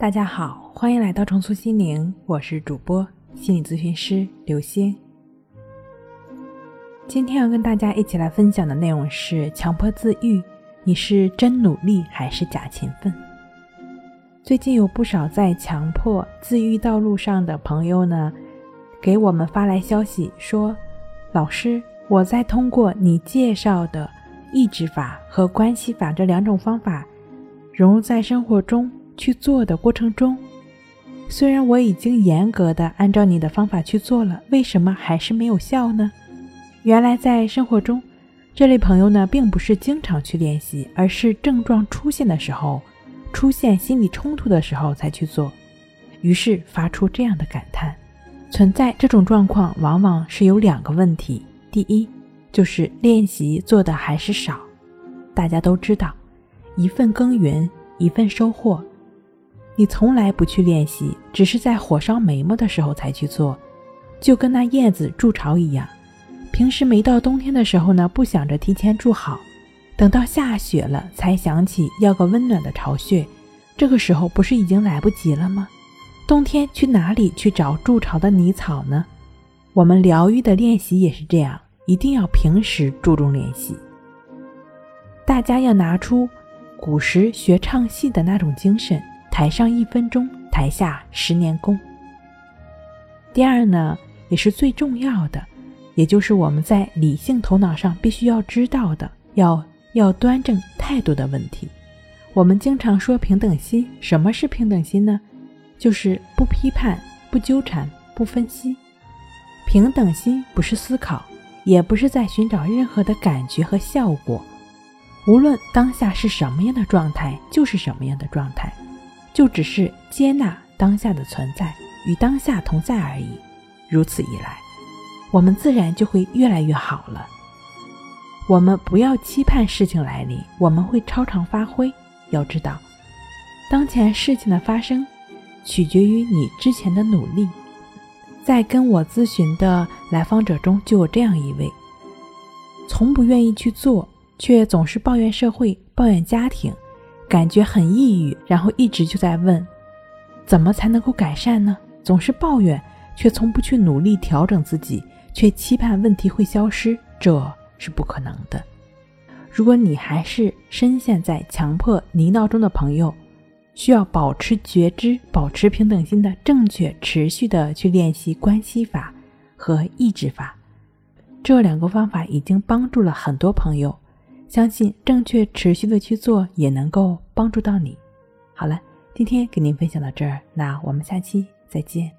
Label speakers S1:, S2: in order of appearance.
S1: 大家好，欢迎来到重塑心灵，我是主播心理咨询师刘星。今天要跟大家一起来分享的内容是强迫自愈，你是真努力还是假勤奋？最近有不少在强迫自愈道路上的朋友呢，给我们发来消息说：“老师，我在通过你介绍的抑制法和关系法这两种方法融入在生活中。”去做的过程中，虽然我已经严格的按照你的方法去做了，为什么还是没有效呢？原来在生活中，这类朋友呢，并不是经常去练习，而是症状出现的时候，出现心理冲突的时候才去做，于是发出这样的感叹。存在这种状况，往往是有两个问题：第一，就是练习做的还是少。大家都知道，一份耕耘一份收获。你从来不去练习，只是在火烧眉毛的时候才去做，就跟那叶子筑巢一样。平时没到冬天的时候呢，不想着提前筑好，等到下雪了才想起要个温暖的巢穴，这个时候不是已经来不及了吗？冬天去哪里去找筑巢的泥草呢？我们疗愈的练习也是这样，一定要平时注重练习。大家要拿出古时学唱戏的那种精神。台上一分钟，台下十年功。第二呢，也是最重要的，也就是我们在理性头脑上必须要知道的，要要端正态度的问题。我们经常说平等心，什么是平等心呢？就是不批判、不纠缠、不分析。平等心不是思考，也不是在寻找任何的感觉和效果。无论当下是什么样的状态，就是什么样的状态。就只是接纳当下的存在，与当下同在而已。如此一来，我们自然就会越来越好了。我们不要期盼事情来临，我们会超常发挥。要知道，当前事情的发生，取决于你之前的努力。在跟我咨询的来访者中，就有这样一位，从不愿意去做，却总是抱怨社会，抱怨家庭。感觉很抑郁，然后一直就在问，怎么才能够改善呢？总是抱怨，却从不去努力调整自己，却期盼问题会消失，这是不可能的。如果你还是深陷在强迫泥淖中的朋友，需要保持觉知、保持平等心的正确、持续的去练习关系法和意志法，这两个方法已经帮助了很多朋友。相信正确持续的去做，也能够帮助到你。好了，今天给您分享到这儿，那我们下期再见。